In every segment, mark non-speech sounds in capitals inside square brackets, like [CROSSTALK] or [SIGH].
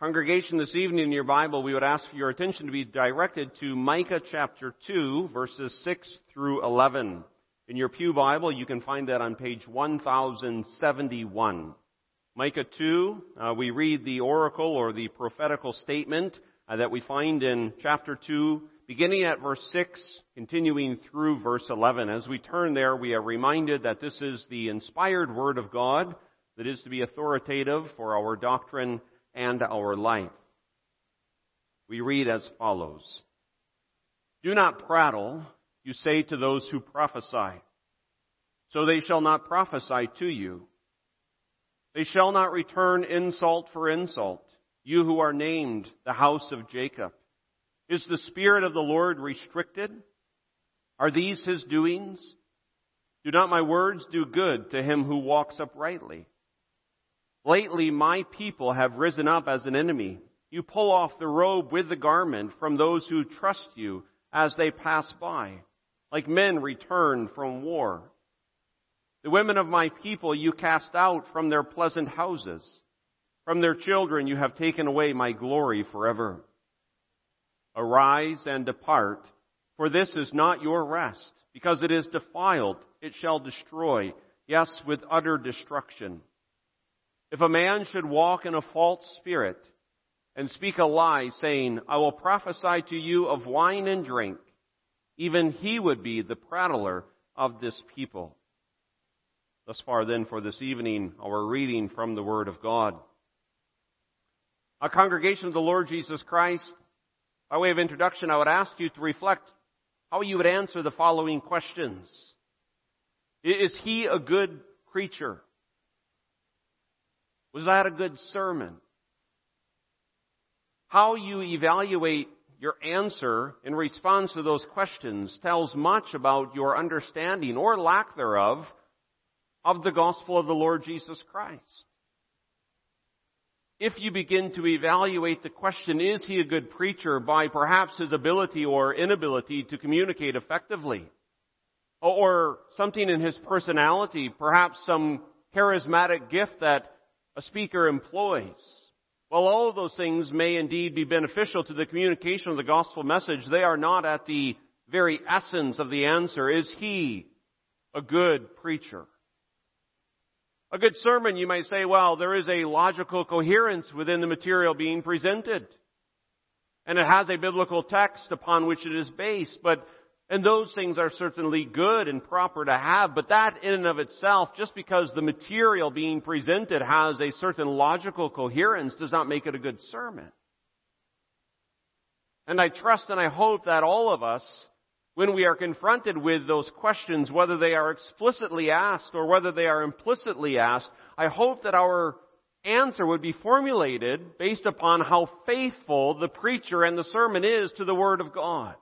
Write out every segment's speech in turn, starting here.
Congregation, this evening in your Bible, we would ask for your attention to be directed to Micah chapter 2, verses 6 through 11. In your Pew Bible, you can find that on page 1071. Micah 2, uh, we read the oracle or the prophetical statement uh, that we find in chapter 2, beginning at verse 6, continuing through verse 11. As we turn there, we are reminded that this is the inspired Word of God that is to be authoritative for our doctrine and our life. We read as follows. Do not prattle, you say to those who prophesy. So they shall not prophesy to you. They shall not return insult for insult, you who are named the house of Jacob. Is the Spirit of the Lord restricted? Are these his doings? Do not my words do good to him who walks uprightly? Lately, my people have risen up as an enemy. You pull off the robe with the garment from those who trust you as they pass by, like men returned from war. The women of my people you cast out from their pleasant houses. From their children you have taken away my glory forever. Arise and depart, for this is not your rest, because it is defiled, it shall destroy, yes, with utter destruction. If a man should walk in a false spirit and speak a lie, saying, I will prophesy to you of wine and drink, even he would be the prattler of this people. Thus far then for this evening, our reading from the Word of God. A congregation of the Lord Jesus Christ, by way of introduction, I would ask you to reflect how you would answer the following questions. Is he a good preacher? Was that a good sermon? How you evaluate your answer in response to those questions tells much about your understanding or lack thereof of the gospel of the Lord Jesus Christ. If you begin to evaluate the question, is he a good preacher by perhaps his ability or inability to communicate effectively? Or something in his personality, perhaps some charismatic gift that a speaker employs. While all of those things may indeed be beneficial to the communication of the gospel message, they are not at the very essence of the answer. Is he a good preacher? A good sermon, you might say, well, there is a logical coherence within the material being presented. And it has a biblical text upon which it is based, but and those things are certainly good and proper to have, but that in and of itself, just because the material being presented has a certain logical coherence, does not make it a good sermon. And I trust and I hope that all of us, when we are confronted with those questions, whether they are explicitly asked or whether they are implicitly asked, I hope that our answer would be formulated based upon how faithful the preacher and the sermon is to the Word of God.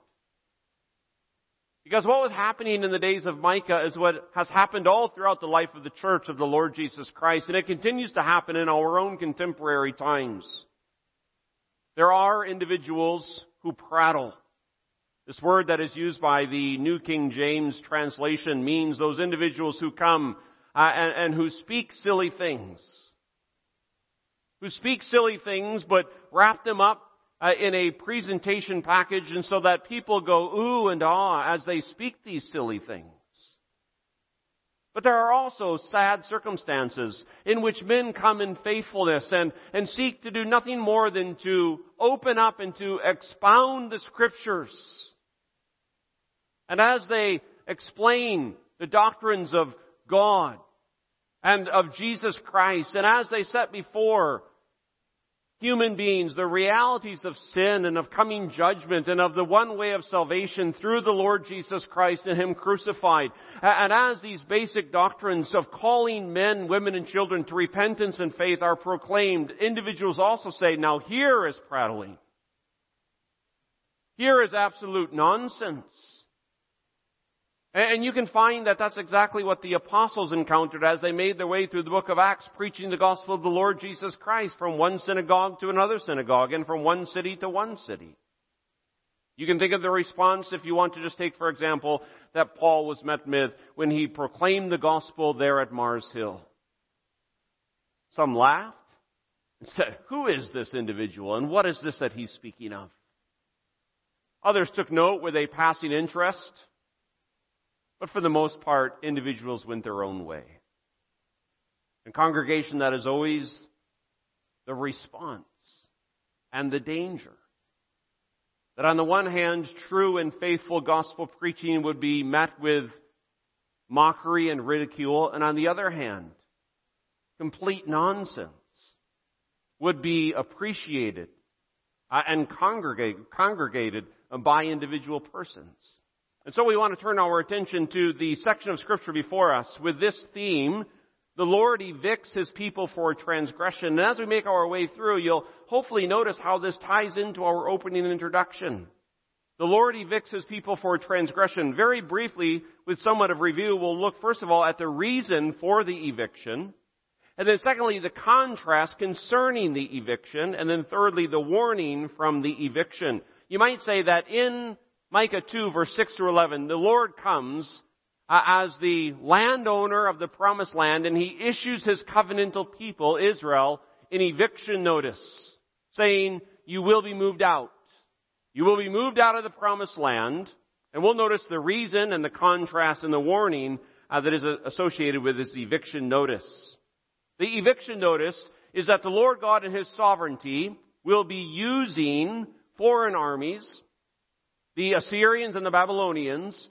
Because what was happening in the days of Micah is what has happened all throughout the life of the church of the Lord Jesus Christ, and it continues to happen in our own contemporary times. There are individuals who prattle. This word that is used by the New King James translation means those individuals who come uh, and, and who speak silly things. Who speak silly things but wrap them up uh, in a presentation package and so that people go ooh and ah as they speak these silly things. But there are also sad circumstances in which men come in faithfulness and, and seek to do nothing more than to open up and to expound the scriptures. And as they explain the doctrines of God and of Jesus Christ, and as they set before human beings the realities of sin and of coming judgment and of the one way of salvation through the Lord Jesus Christ and Him crucified. And as these basic doctrines of calling men, women, and children to repentance and faith are proclaimed, individuals also say, now here is prattling. Here is absolute nonsense. And you can find that that's exactly what the apostles encountered as they made their way through the book of Acts preaching the gospel of the Lord Jesus Christ from one synagogue to another synagogue and from one city to one city. You can think of the response if you want to just take, for example, that Paul was met with when he proclaimed the gospel there at Mars Hill. Some laughed, and said, Who is this individual and what is this that he's speaking of? Others took note with a passing interest, but for the most part, individuals went their own way. In congregation, that is always the response and the danger. That on the one hand, true and faithful gospel preaching would be met with mockery and ridicule, and on the other hand, complete nonsense would be appreciated uh, and congregated by individual persons. And so we want to turn our attention to the section of scripture before us with this theme. The Lord evicts his people for transgression. And as we make our way through, you'll hopefully notice how this ties into our opening introduction. The Lord evicts his people for transgression. Very briefly, with somewhat of review, we'll look first of all at the reason for the eviction. And then secondly, the contrast concerning the eviction. And then thirdly, the warning from the eviction. You might say that in Micah 2 verse 6 to 11, the Lord comes uh, as the landowner of the promised land and he issues his covenantal people, Israel, an eviction notice saying, you will be moved out. You will be moved out of the promised land. And we'll notice the reason and the contrast and the warning uh, that is associated with this eviction notice. The eviction notice is that the Lord God in His sovereignty will be using foreign armies, the Assyrians and the Babylonians,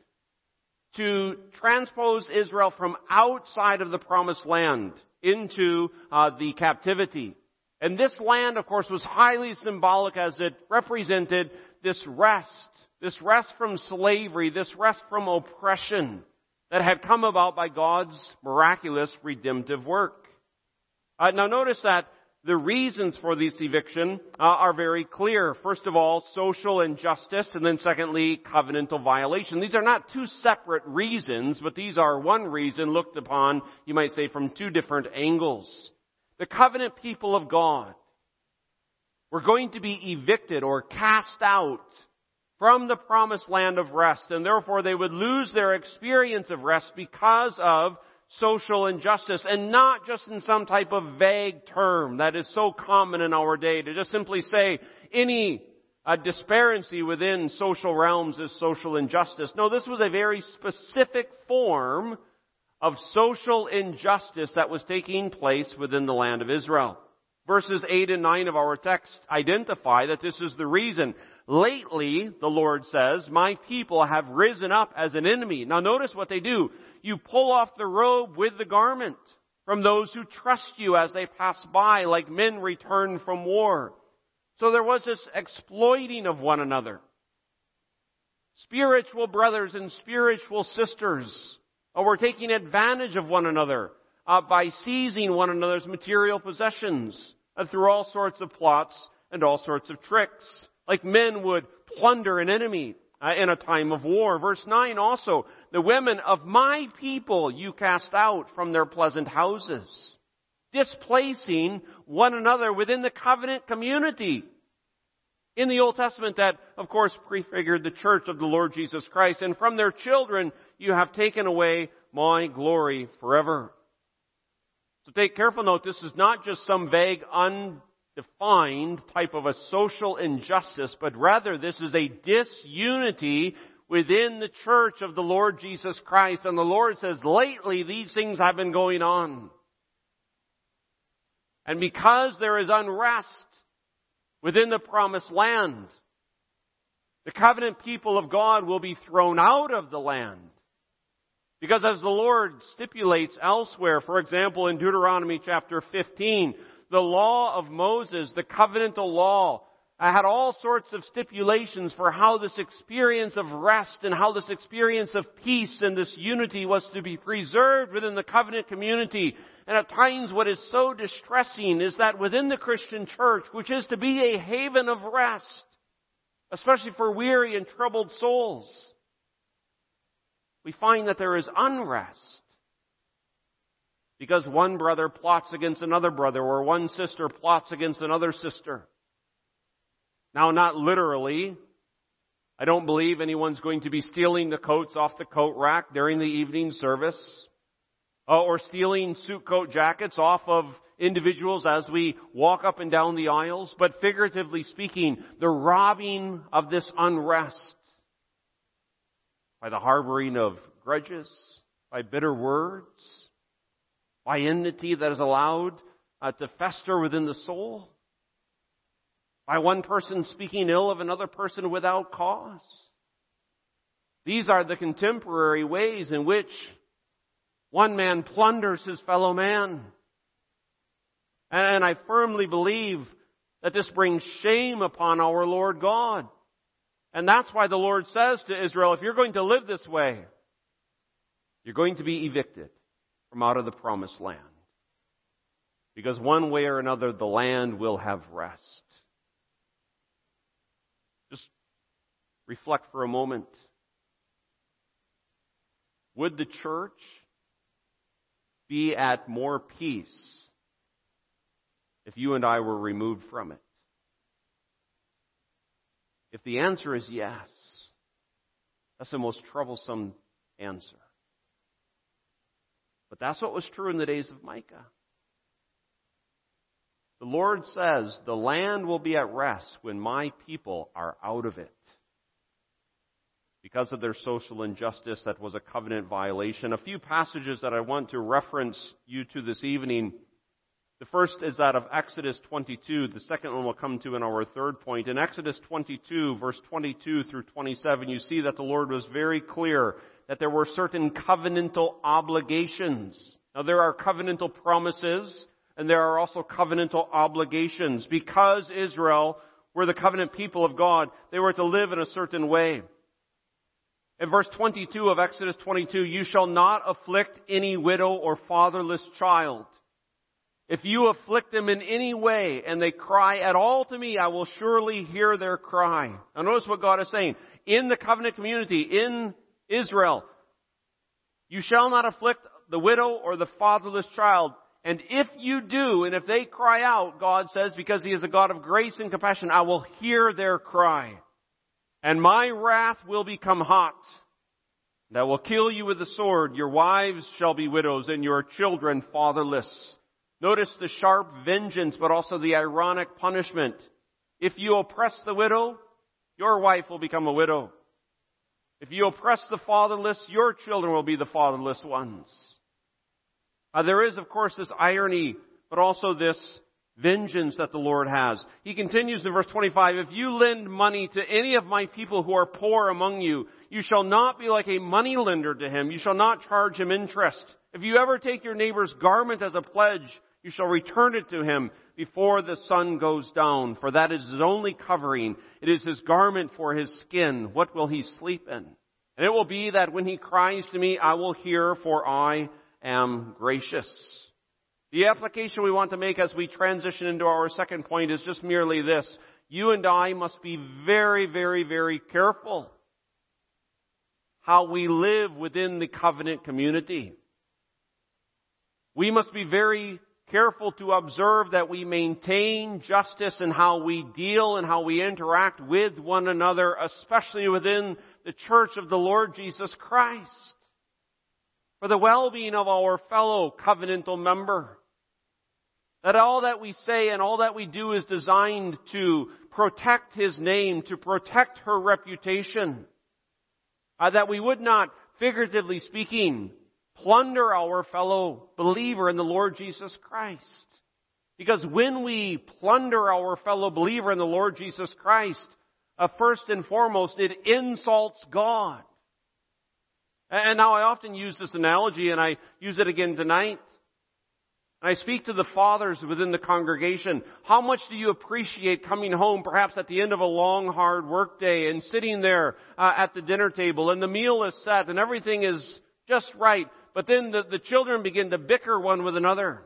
to transpose Israel from outside of the promised land into uh, the captivity. And this land, of course, was highly symbolic as it represented this rest, this rest from slavery, this rest from oppression that had come about by God's miraculous redemptive work. Uh, now notice that the reasons for this eviction uh, are very clear. First of all, social injustice, and then secondly, covenantal violation. These are not two separate reasons, but these are one reason looked upon, you might say, from two different angles. The covenant people of God were going to be evicted or cast out from the promised land of rest, and therefore they would lose their experience of rest because of social injustice and not just in some type of vague term that is so common in our day to just simply say any uh, disparity within social realms is social injustice. No, this was a very specific form of social injustice that was taking place within the land of Israel. Verses 8 and 9 of our text identify that this is the reason. Lately, the Lord says, my people have risen up as an enemy. Now notice what they do. You pull off the robe with the garment from those who trust you as they pass by like men return from war. So there was this exploiting of one another. Spiritual brothers and spiritual sisters were taking advantage of one another uh, by seizing one another's material possessions uh, through all sorts of plots and all sorts of tricks. Like men would plunder an enemy uh, in a time of war. Verse 9 also, the women of my people you cast out from their pleasant houses, displacing one another within the covenant community. In the Old Testament that, of course, prefigured the church of the Lord Jesus Christ, and from their children you have taken away my glory forever. So take careful note, this is not just some vague, undefined type of a social injustice, but rather this is a disunity within the church of the Lord Jesus Christ. And the Lord says, lately these things have been going on. And because there is unrest within the promised land, the covenant people of God will be thrown out of the land. Because as the Lord stipulates elsewhere, for example in Deuteronomy chapter 15, the law of Moses, the covenantal law, had all sorts of stipulations for how this experience of rest and how this experience of peace and this unity was to be preserved within the covenant community. And at times what is so distressing is that within the Christian church, which is to be a haven of rest, especially for weary and troubled souls, we find that there is unrest. Because one brother plots against another brother, or one sister plots against another sister. Now, not literally. I don't believe anyone's going to be stealing the coats off the coat rack during the evening service. Uh, or stealing suit coat jackets off of individuals as we walk up and down the aisles, but figuratively speaking, the robbing of this unrest by the harboring of grudges, by bitter words, by enmity that is allowed uh, to fester within the soul, by one person speaking ill of another person without cause. These are the contemporary ways in which one man plunders his fellow man. And I firmly believe that this brings shame upon our Lord God. And that's why the Lord says to Israel, if you're going to live this way, you're going to be evicted from out of the promised land. Because one way or another, the land will have rest. Just reflect for a moment. Would the church be at more peace if you and I were removed from it? If the answer is yes, that's the most troublesome answer. But that's what was true in the days of Micah. The Lord says, the land will be at rest when my people are out of it. Because of their social injustice, that was a covenant violation. A few passages that I want to reference you to this evening the first is that of Exodus 22. The second one we'll come to in our third point. In Exodus 22, verse 22 through 27, you see that the Lord was very clear that there were certain covenantal obligations. Now there are covenantal promises and there are also covenantal obligations. Because Israel were the covenant people of God, they were to live in a certain way. In verse 22 of Exodus 22, you shall not afflict any widow or fatherless child. If you afflict them in any way and they cry at all to me, I will surely hear their cry. Now notice what God is saying. In the covenant community, in Israel, you shall not afflict the widow or the fatherless child. And if you do, and if they cry out, God says, because He is a God of grace and compassion, I will hear their cry. And my wrath will become hot. That will kill you with the sword. Your wives shall be widows and your children fatherless. Notice the sharp vengeance, but also the ironic punishment. If you oppress the widow, your wife will become a widow. If you oppress the fatherless, your children will be the fatherless ones. Uh, there is, of course, this irony, but also this vengeance that the Lord has. He continues in verse 25, if you lend money to any of my people who are poor among you, you shall not be like a money lender to him. You shall not charge him interest. If you ever take your neighbor's garment as a pledge, you shall return it to him before the sun goes down, for that is his only covering. It is his garment for his skin. What will he sleep in? And it will be that when he cries to me, I will hear, for I am gracious. The application we want to make as we transition into our second point is just merely this. You and I must be very, very, very careful how we live within the covenant community. We must be very careful to observe that we maintain justice in how we deal and how we interact with one another, especially within the church of the Lord Jesus Christ. For the well-being of our fellow covenantal member. That all that we say and all that we do is designed to protect His name, to protect her reputation. Uh, that we would not, figuratively speaking, plunder our fellow believer in the Lord Jesus Christ. Because when we plunder our fellow believer in the Lord Jesus Christ, uh, first and foremost, it insults God. And now I often use this analogy and I use it again tonight. I speak to the fathers within the congregation. How much do you appreciate coming home perhaps at the end of a long hard work day and sitting there uh, at the dinner table and the meal is set and everything is just right but then the, the children begin to bicker one with another.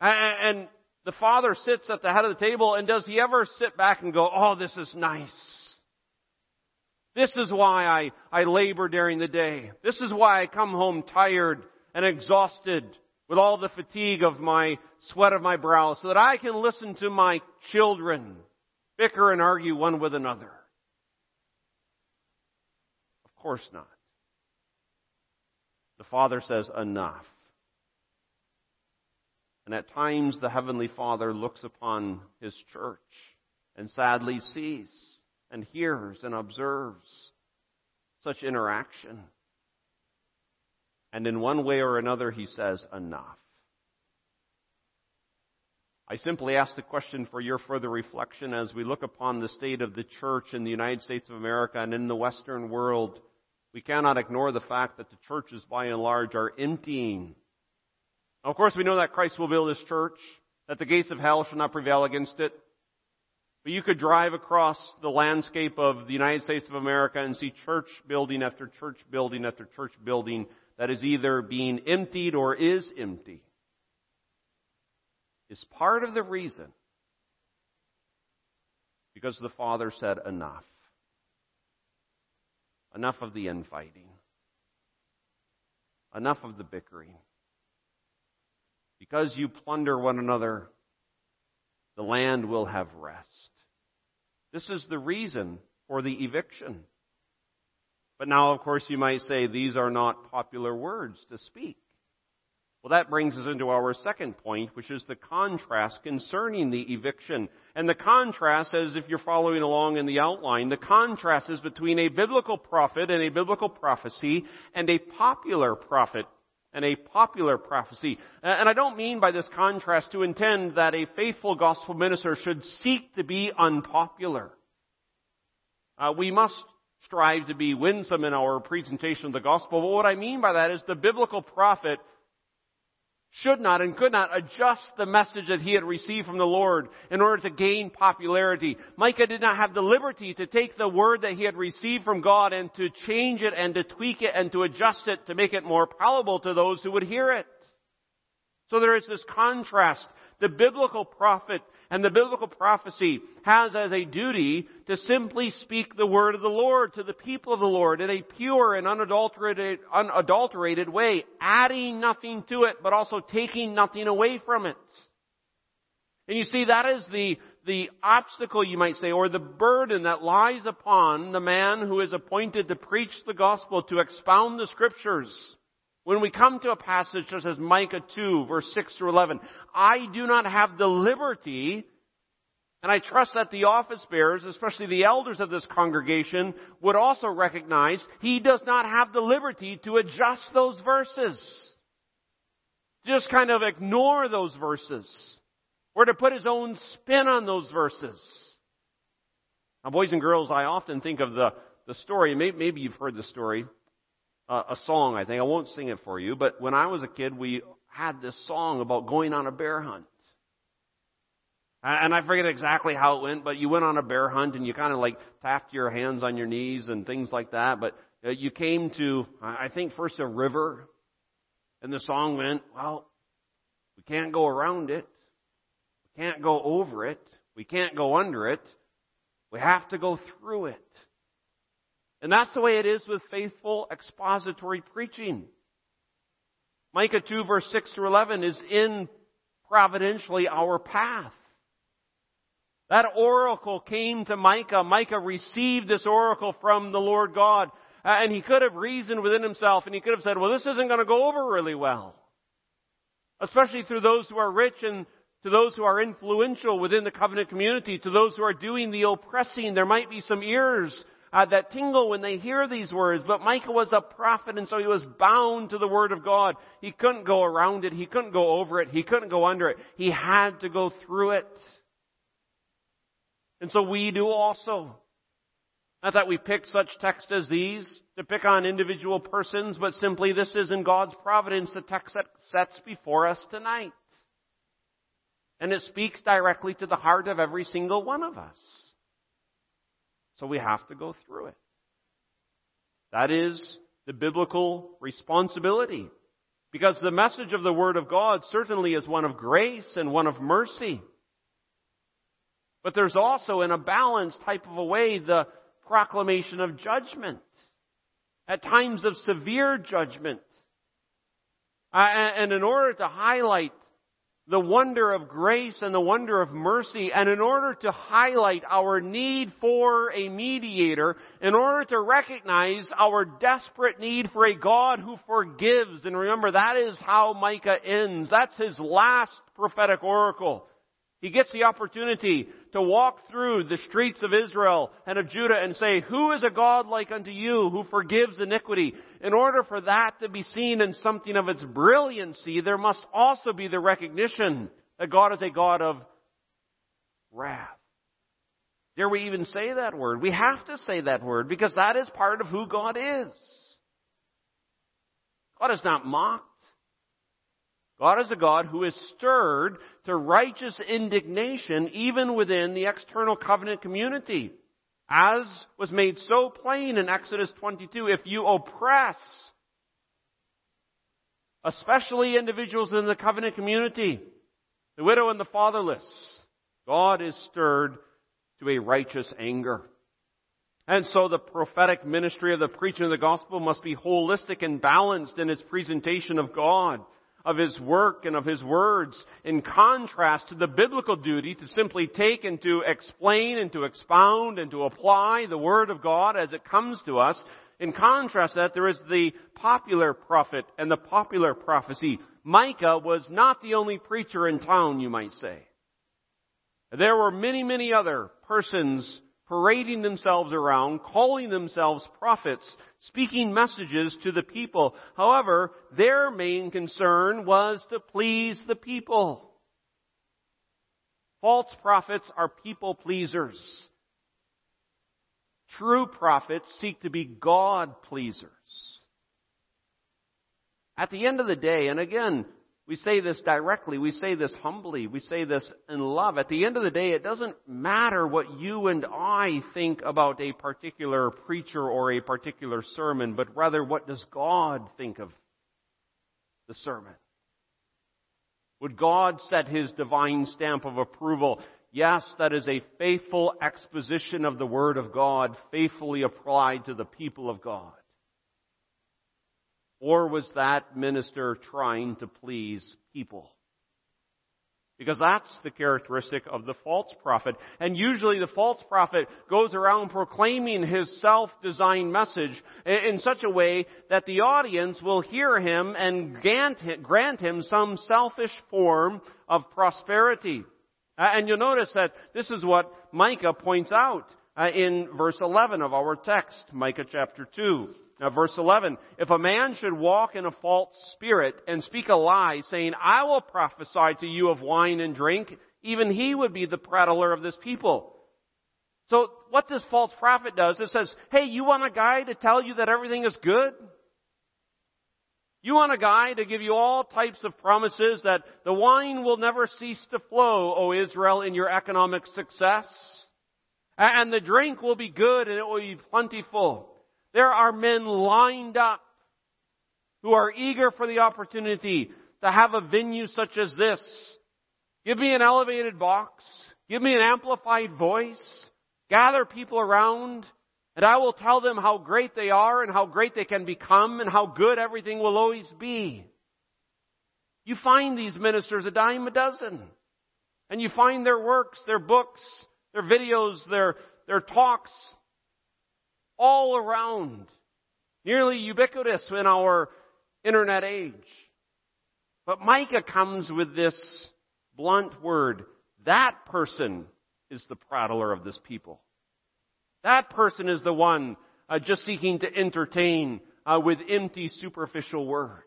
And, and the father sits at the head of the table and does he ever sit back and go, oh, this is nice. This is why I, I labor during the day. This is why I come home tired and exhausted with all the fatigue of my sweat of my brow so that I can listen to my children bicker and argue one with another. Of course not. The father says, enough. And at times the Heavenly Father looks upon His church and sadly sees and hears and observes such interaction. And in one way or another, He says, enough. I simply ask the question for your further reflection as we look upon the state of the church in the United States of America and in the Western world. We cannot ignore the fact that the churches by and large are emptying. Now, of course, we know that Christ will build his church, that the gates of hell shall not prevail against it. But you could drive across the landscape of the United States of America and see church building after church building after church building that is either being emptied or is empty is part of the reason because the Father said enough. Enough of the infighting. Enough of the bickering. Because you plunder one another, the land will have rest. This is the reason for the eviction. But now, of course, you might say these are not popular words to speak. Well, that brings us into our second point, which is the contrast concerning the eviction. And the contrast, as if you're following along in the outline, the contrast is between a biblical prophet and a biblical prophecy and a popular prophet and a popular prophecy. And I don't mean by this contrast to intend that a faithful gospel minister should seek to be unpopular. Uh, we must strive to be winsome in our presentation of the gospel, but what I mean by that is the biblical prophet should not and could not adjust the message that he had received from the Lord in order to gain popularity. Micah did not have the liberty to take the word that he had received from God and to change it and to tweak it and to adjust it to make it more palatable to those who would hear it. So there is this contrast. The biblical prophet and the biblical prophecy has as a duty to simply speak the word of the Lord to the people of the Lord in a pure and unadulterated, unadulterated way, adding nothing to it, but also taking nothing away from it. And you see, that is the, the obstacle, you might say, or the burden that lies upon the man who is appointed to preach the gospel, to expound the scriptures. When we come to a passage such as Micah 2 verse 6 through 11, I do not have the liberty, and I trust that the office bearers, especially the elders of this congregation, would also recognize he does not have the liberty to adjust those verses. Just kind of ignore those verses. Or to put his own spin on those verses. Now boys and girls, I often think of the, the story, maybe, maybe you've heard the story, uh, a song, I think. I won't sing it for you, but when I was a kid, we had this song about going on a bear hunt. And I forget exactly how it went, but you went on a bear hunt and you kind of like tapped your hands on your knees and things like that. But uh, you came to, I think first a river, and the song went, well, we can't go around it. We can't go over it. We can't go under it. We have to go through it. And that's the way it is with faithful expository preaching. Micah 2 verse 6 through 11 is in providentially our path. That oracle came to Micah. Micah received this oracle from the Lord God. And he could have reasoned within himself and he could have said, well, this isn't going to go over really well. Especially through those who are rich and to those who are influential within the covenant community, to those who are doing the oppressing. There might be some ears uh, that tingle when they hear these words. But Micah was a prophet and so he was bound to the word of God. He couldn't go around it. He couldn't go over it. He couldn't go under it. He had to go through it. And so we do also. Not that we pick such texts as these to pick on individual persons, but simply this is in God's providence the text that sets before us tonight. And it speaks directly to the heart of every single one of us. So we have to go through it. That is the biblical responsibility. Because the message of the Word of God certainly is one of grace and one of mercy. But there's also, in a balanced type of a way, the proclamation of judgment. At times of severe judgment. Uh, and in order to highlight the wonder of grace and the wonder of mercy, and in order to highlight our need for a mediator, in order to recognize our desperate need for a God who forgives, and remember that is how Micah ends. That's his last prophetic oracle. He gets the opportunity to walk through the streets of Israel and of Judah and say, Who is a God like unto you who forgives iniquity? In order for that to be seen in something of its brilliancy, there must also be the recognition that God is a God of wrath. Dare we even say that word? We have to say that word because that is part of who God is. God is not mocked. God is a God who is stirred to righteous indignation even within the external covenant community. As was made so plain in Exodus 22, if you oppress, especially individuals in the covenant community, the widow and the fatherless, God is stirred to a righteous anger. And so the prophetic ministry of the preaching of the gospel must be holistic and balanced in its presentation of God of His work and of His words in contrast to the biblical duty to simply take and to explain and to expound and to apply the Word of God as it comes to us. In contrast to that, there is the popular prophet and the popular prophecy. Micah was not the only preacher in town, you might say. There were many, many other persons parading themselves around, calling themselves prophets, speaking messages to the people. However, their main concern was to please the people. False prophets are people pleasers. True prophets seek to be God pleasers. At the end of the day, and again, we say this directly. We say this humbly. We say this in love. At the end of the day, it doesn't matter what you and I think about a particular preacher or a particular sermon, but rather what does God think of the sermon? Would God set his divine stamp of approval? Yes, that is a faithful exposition of the Word of God, faithfully applied to the people of God. Or was that minister trying to please people? Because that's the characteristic of the false prophet. And usually the false prophet goes around proclaiming his self-designed message in such a way that the audience will hear him and grant him some selfish form of prosperity. And you'll notice that this is what Micah points out uh, in verse 11 of our text, Micah chapter 2. Now, verse 11, if a man should walk in a false spirit and speak a lie, saying, I will prophesy to you of wine and drink, even he would be the prattler of this people. So, what this false prophet does, it says, hey, you want a guy to tell you that everything is good? You want a guy to give you all types of promises that the wine will never cease to flow, O Israel, in your economic success. And the drink will be good and it will be plentiful. There are men lined up who are eager for the opportunity to have a venue such as this. Give me an elevated box. Give me an amplified voice. Gather people around and I will tell them how great they are and how great they can become and how good everything will always be. You find these ministers a dime a dozen. And you find their works, their books, their videos, their, their talks, all around, nearly ubiquitous in our internet age. But Micah comes with this blunt word. That person is the prattler of this people. That person is the one uh, just seeking to entertain uh, with empty superficial words.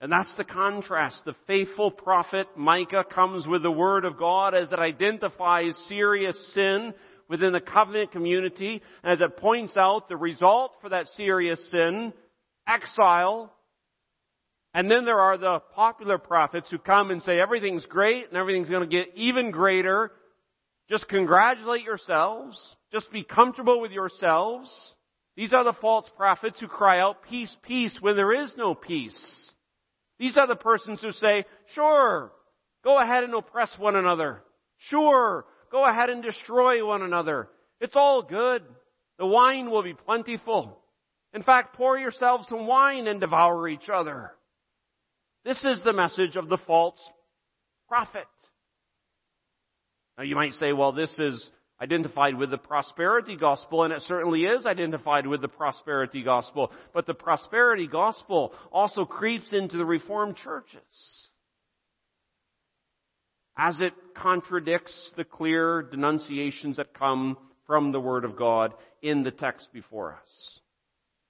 And that's the contrast. The faithful prophet Micah comes with the word of God as it identifies serious sin within the covenant community, as it points out the result for that serious sin, exile. And then there are the popular prophets who come and say everything's great and everything's going to get even greater. Just congratulate yourselves. Just be comfortable with yourselves. These are the false prophets who cry out peace, peace when there is no peace. These are the persons who say, sure, go ahead and oppress one another. Sure, Go ahead and destroy one another. It's all good. The wine will be plentiful. In fact, pour yourselves some wine and devour each other. This is the message of the false prophet. Now you might say, well, this is identified with the prosperity gospel, and it certainly is identified with the prosperity gospel. But the prosperity gospel also creeps into the Reformed churches. As it contradicts the clear denunciations that come from the Word of God in the text before us.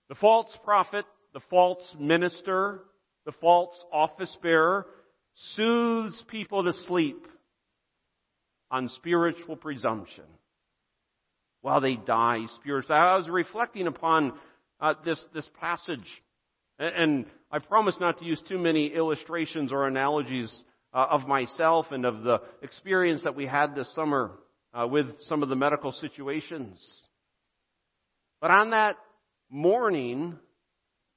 The false prophet, the false minister, the false office bearer soothes people to sleep on spiritual presumption while they die spiritually. I was reflecting upon uh, this this passage, and, I promise not to use too many illustrations or analogies uh, of myself and of the experience that we had this summer uh, with some of the medical situations. But on that morning,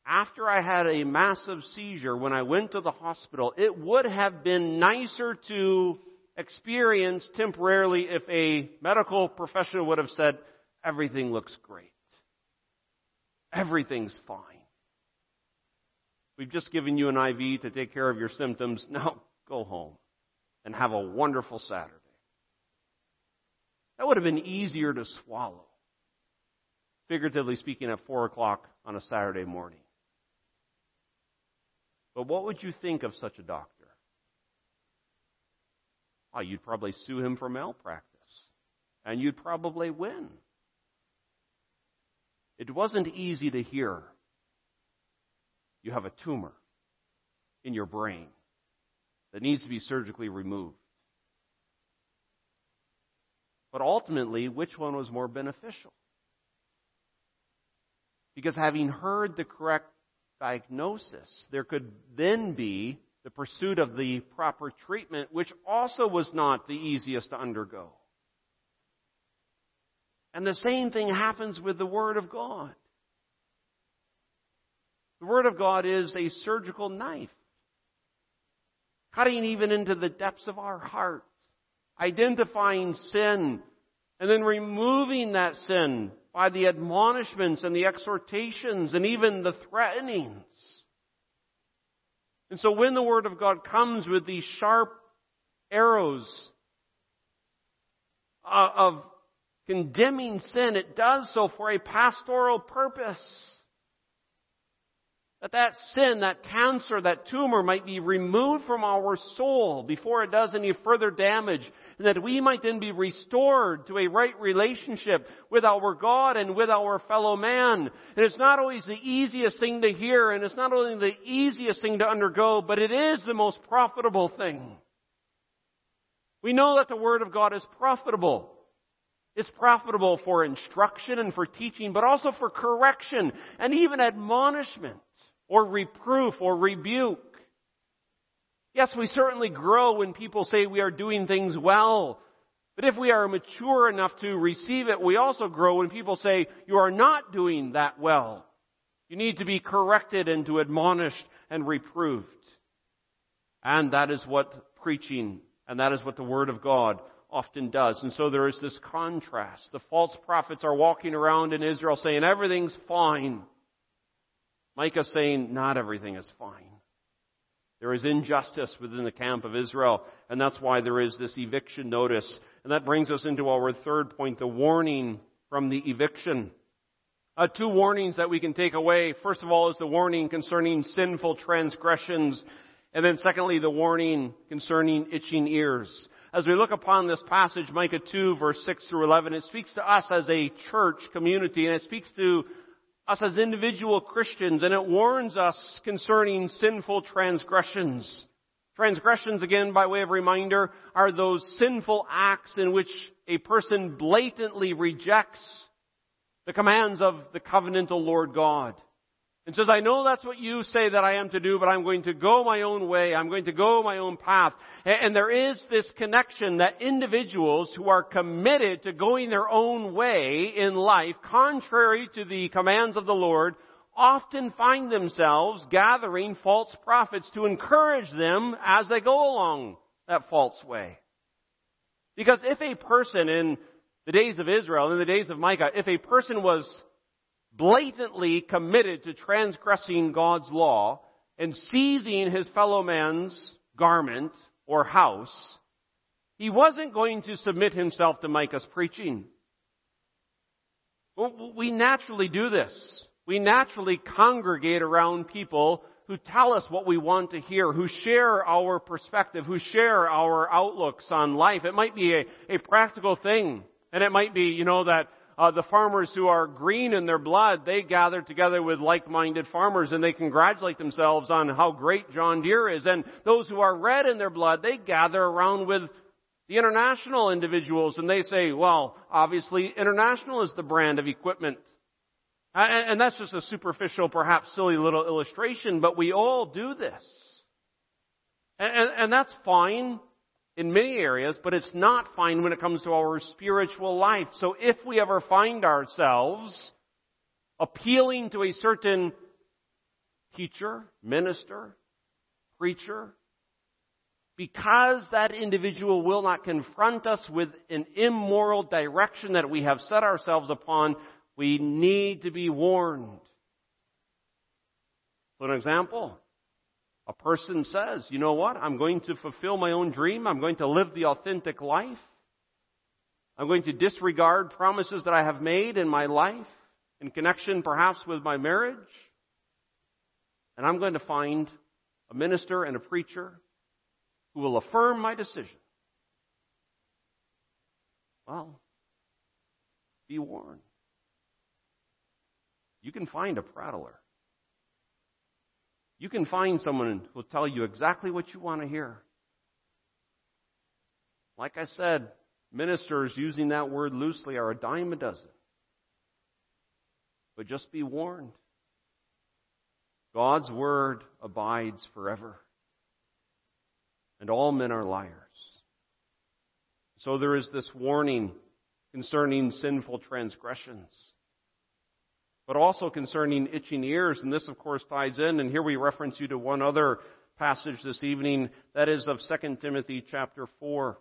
after I had a massive seizure, when I went to the hospital, it would have been nicer to experience temporarily if a medical professional would have said, everything looks great. Everything's fine. We've just given you an IV to take care of your symptoms. [LAUGHS] Now go home and have a wonderful Saturday. That would have been easier to swallow, figuratively speaking, at four o'clock on a Saturday morning. But what would you think of such a doctor? Oh, you'd probably sue him for malpractice. And you'd probably win. It wasn't easy to hear. You have a tumor in your brain that needs to be surgically removed. But ultimately, which one was more beneficial? Because having heard the correct diagnosis, there could then be the pursuit of the proper treatment, which also was not the easiest to undergo. And the same thing happens with the Word of God. The Word of God is a surgical knife, cutting even into the depths of our hearts, identifying sin, and then removing that sin by the admonishments and the exhortations and even the threatenings. And so when the Word of God comes with these sharp arrows uh, of condemning sin, it does so for a pastoral purpose. That that sin, that cancer, that tumor might be removed from our soul before it does any further damage, and that we might then be restored to a right relationship with our God and with our fellow man. And it's not always the easiest thing to hear, and it's not only the easiest thing to undergo, but it is the most profitable thing. We know that the Word of God is profitable. It's profitable for instruction and for teaching, but also for correction and even admonishment or reproof or rebuke. Yes, we certainly grow when people say we are doing things well. But if we are mature enough to receive it, we also grow when people say you are not doing that well. You need to be corrected and to admonished and reproved. And that is what preaching and that is what the Word of God often does. And so there is this contrast. The false prophets are walking around in Israel saying everything's fine. Micah saying, not everything is fine. There is injustice within the camp of Israel, and that's why there is this eviction notice. And that brings us into our third point, the warning from the eviction. Uh, two warnings that we can take away. First of all is the warning concerning sinful transgressions, and then secondly, the warning concerning itching ears. As we look upon this passage, Micah 2 verse 6 through 11, it speaks to us as a church community, and it speaks to us as individual Christians, and it warns us concerning sinful transgressions. Transgressions, again, by way of reminder, are those sinful acts in which a person blatantly rejects the commands of the covenantal Lord God and says, I know that's what you say that I am to do, but I'm going to go my own way. I'm going to go my own path. And there is this connection that individuals who are committed to going their own way in life, contrary to the commands of the Lord, often find themselves gathering false prophets to encourage them as they go along that false way. Because if a person in the days of Israel, in the days of Micah, if a person was blatantly committed to transgressing God's law and seizing his fellow man's garment or house, he wasn't going to submit himself to Micah's preaching. We naturally do this. We naturally congregate around people who tell us what we want to hear, who share our perspective, who share our outlooks on life. It might be a, a practical thing. And it might be, you know, that uh, the farmers who are green in their blood, they gather together with like-minded farmers and they congratulate themselves on how great John Deere is. And those who are red in their blood, they gather around with the international individuals and they say, well, obviously international is the brand of equipment. And, and that's just a superficial, perhaps silly little illustration, but we all do this. And, and, and that's fine in many areas, but it's not fine when it comes to our spiritual life. So if we ever find ourselves appealing to a certain teacher, minister, preacher, because that individual will not confront us with an immoral direction that we have set ourselves upon, we need to be warned. For an example, a person says, you know what? I'm going to fulfill my own dream. I'm going to live the authentic life. I'm going to disregard promises that I have made in my life in connection perhaps with my marriage. And I'm going to find a minister and a preacher who will affirm my decision. Well, be warned. You can find a prattler. You can find someone who will tell you exactly what you want to hear. Like I said, ministers using that word loosely are a dime a dozen. But just be warned. God's word abides forever. And all men are liars. So there is this warning concerning sinful transgressions but also concerning itching ears. And this, of course, ties in. And here we reference you to one other passage this evening. That is of 2 Timothy chapter 4.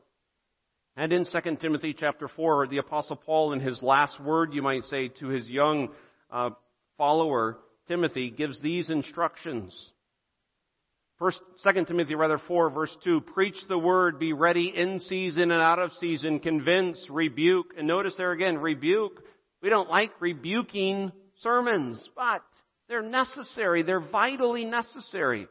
And in 2 Timothy chapter 4, the apostle Paul in his last word, you might say, to his young uh, follower, Timothy, gives these instructions. First, 2 Timothy rather 4 verse 2, preach the word, be ready in season and out of season, convince, rebuke. And notice there again, rebuke. We don't like rebuking sermons, but they're necessary. They're vitally necessary.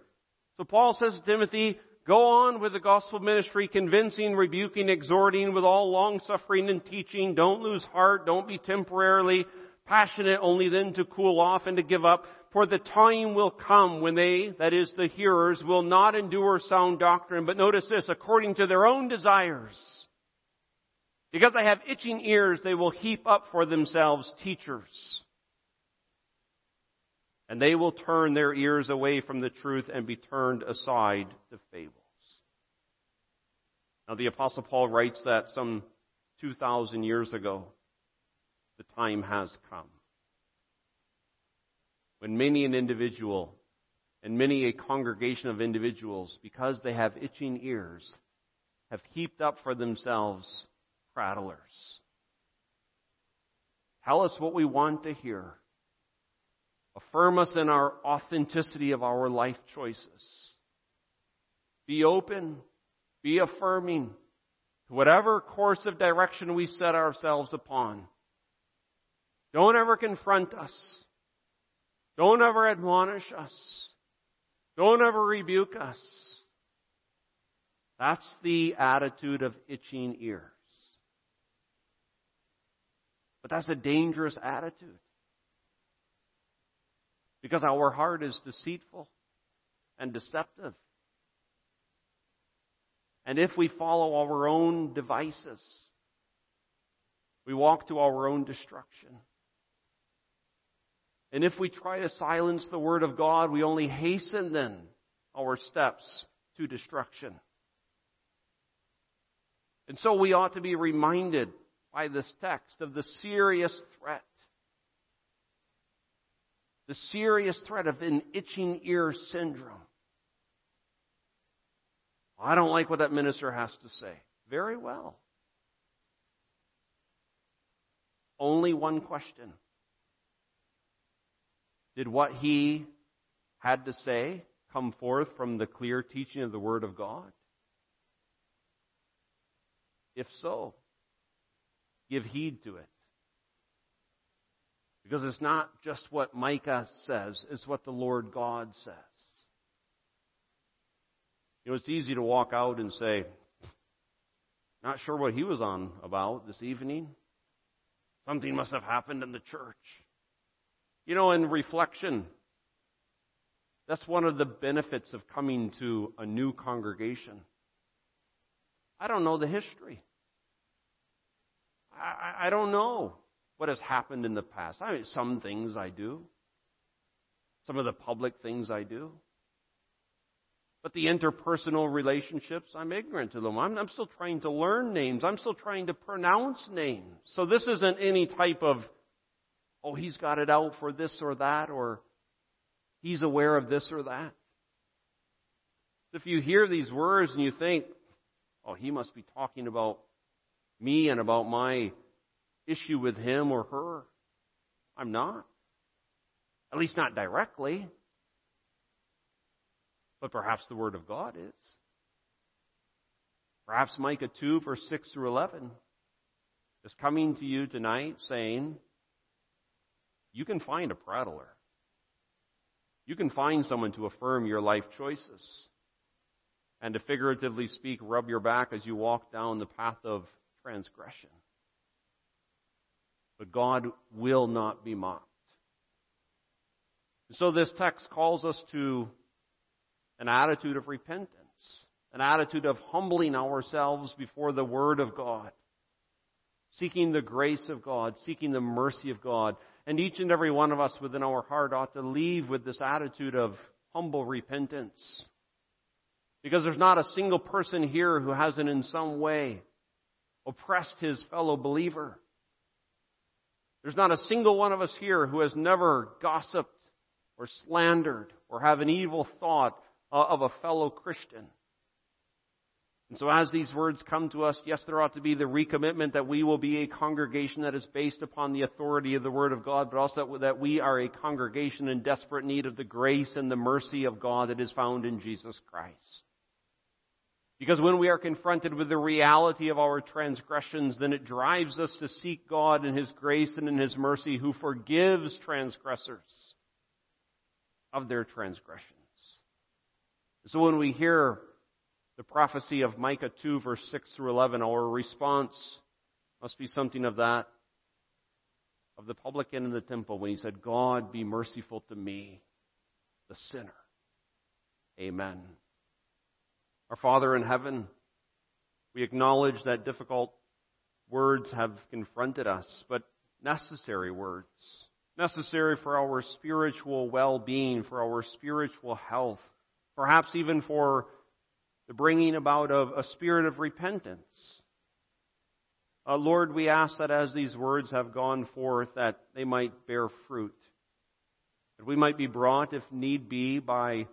So Paul says to Timothy, go on with the gospel ministry, convincing, rebuking, exhorting with all long suffering and teaching. Don't lose heart. Don't be temporarily passionate only then to cool off and to give up. For the time will come when they, that is the hearers, will not endure sound doctrine, but notice this, according to their own desires. Because they have itching ears, they will heap up for themselves teachers and they will turn their ears away from the truth and be turned aside to fables. Now, the Apostle Paul writes that some 2,000 years ago. The time has come. When many an individual and many a congregation of individuals, because they have itching ears, have heaped up for themselves prattlers. Tell us what we want to hear. Affirm us in our authenticity of our life choices. Be open. Be affirming to whatever course of direction we set ourselves upon. Don't ever confront us. Don't ever admonish us. Don't ever rebuke us. That's the attitude of itching ears. But that's a dangerous attitude. Because our heart is deceitful and deceptive. And if we follow our own devices, we walk to our own destruction. And if we try to silence the Word of God, we only hasten then our steps to destruction. And so we ought to be reminded by this text of the serious threat the serious threat of an itching ear syndrome. I don't like what that minister has to say. Very well. Only one question. Did what he had to say come forth from the clear teaching of the Word of God? If so, give heed to it. Because it's not just what Micah says, it's what the Lord God says. You know, it's easy to walk out and say, not sure what he was on about this evening. Something must have happened in the church. You know, in reflection, that's one of the benefits of coming to a new congregation. I don't know the history. I, I don't know what has happened in the past. I mean, some things I do. Some of the public things I do. But the interpersonal relationships, I'm ignorant to them. I'm, I'm, still trying to learn names. I'm still trying to pronounce names. So this isn't any type of, oh, he's got it out for this or that, or he's aware of this or that. If you hear these words and you think, oh, he must be talking about me and about my issue with him or her, I'm not. At least not directly. But perhaps the Word of God is. Perhaps Micah 2, verse 6 through 11 is coming to you tonight saying, you can find a prattler. You can find someone to affirm your life choices and to figuratively speak, rub your back as you walk down the path of transgression. But God will not be mocked. so this text calls us to an attitude of repentance, an attitude of humbling ourselves before the Word of God, seeking the grace of God, seeking the mercy of God. And each and every one of us within our heart ought to leave with this attitude of humble repentance. Because there's not a single person here who hasn't in some way oppressed his fellow believer. There's not a single one of us here who has never gossiped or slandered or have an evil thought uh, of a fellow Christian. And so as these words come to us, yes, there ought to be the recommitment that we will be a congregation that is based upon the authority of the Word of God, but also that we are a congregation in desperate need of the grace and the mercy of God that is found in Jesus Christ. Because when we are confronted with the reality of our transgressions, then it drives us to seek God in His grace and in His mercy who forgives transgressors of their transgressions. So when we hear the prophecy of Micah 2 verse 6 through 11, our response must be something of that, of the publican in the temple when he said, God be merciful to me, the sinner. Amen. Our Father in heaven, we acknowledge that difficult words have confronted us, but necessary words. Necessary for our spiritual well-being, for our spiritual health perhaps even for the bringing about of a spirit of repentance. Uh, Lord, we ask that as these words have gone forth, that they might bear fruit. That we might be brought, if need be, by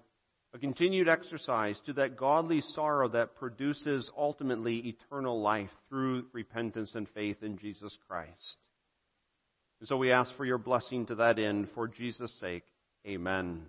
continued exercise to that godly sorrow that produces ultimately eternal life through repentance and faith in Jesus Christ. And so we ask for your blessing to that end, for Jesus' sake. Amen.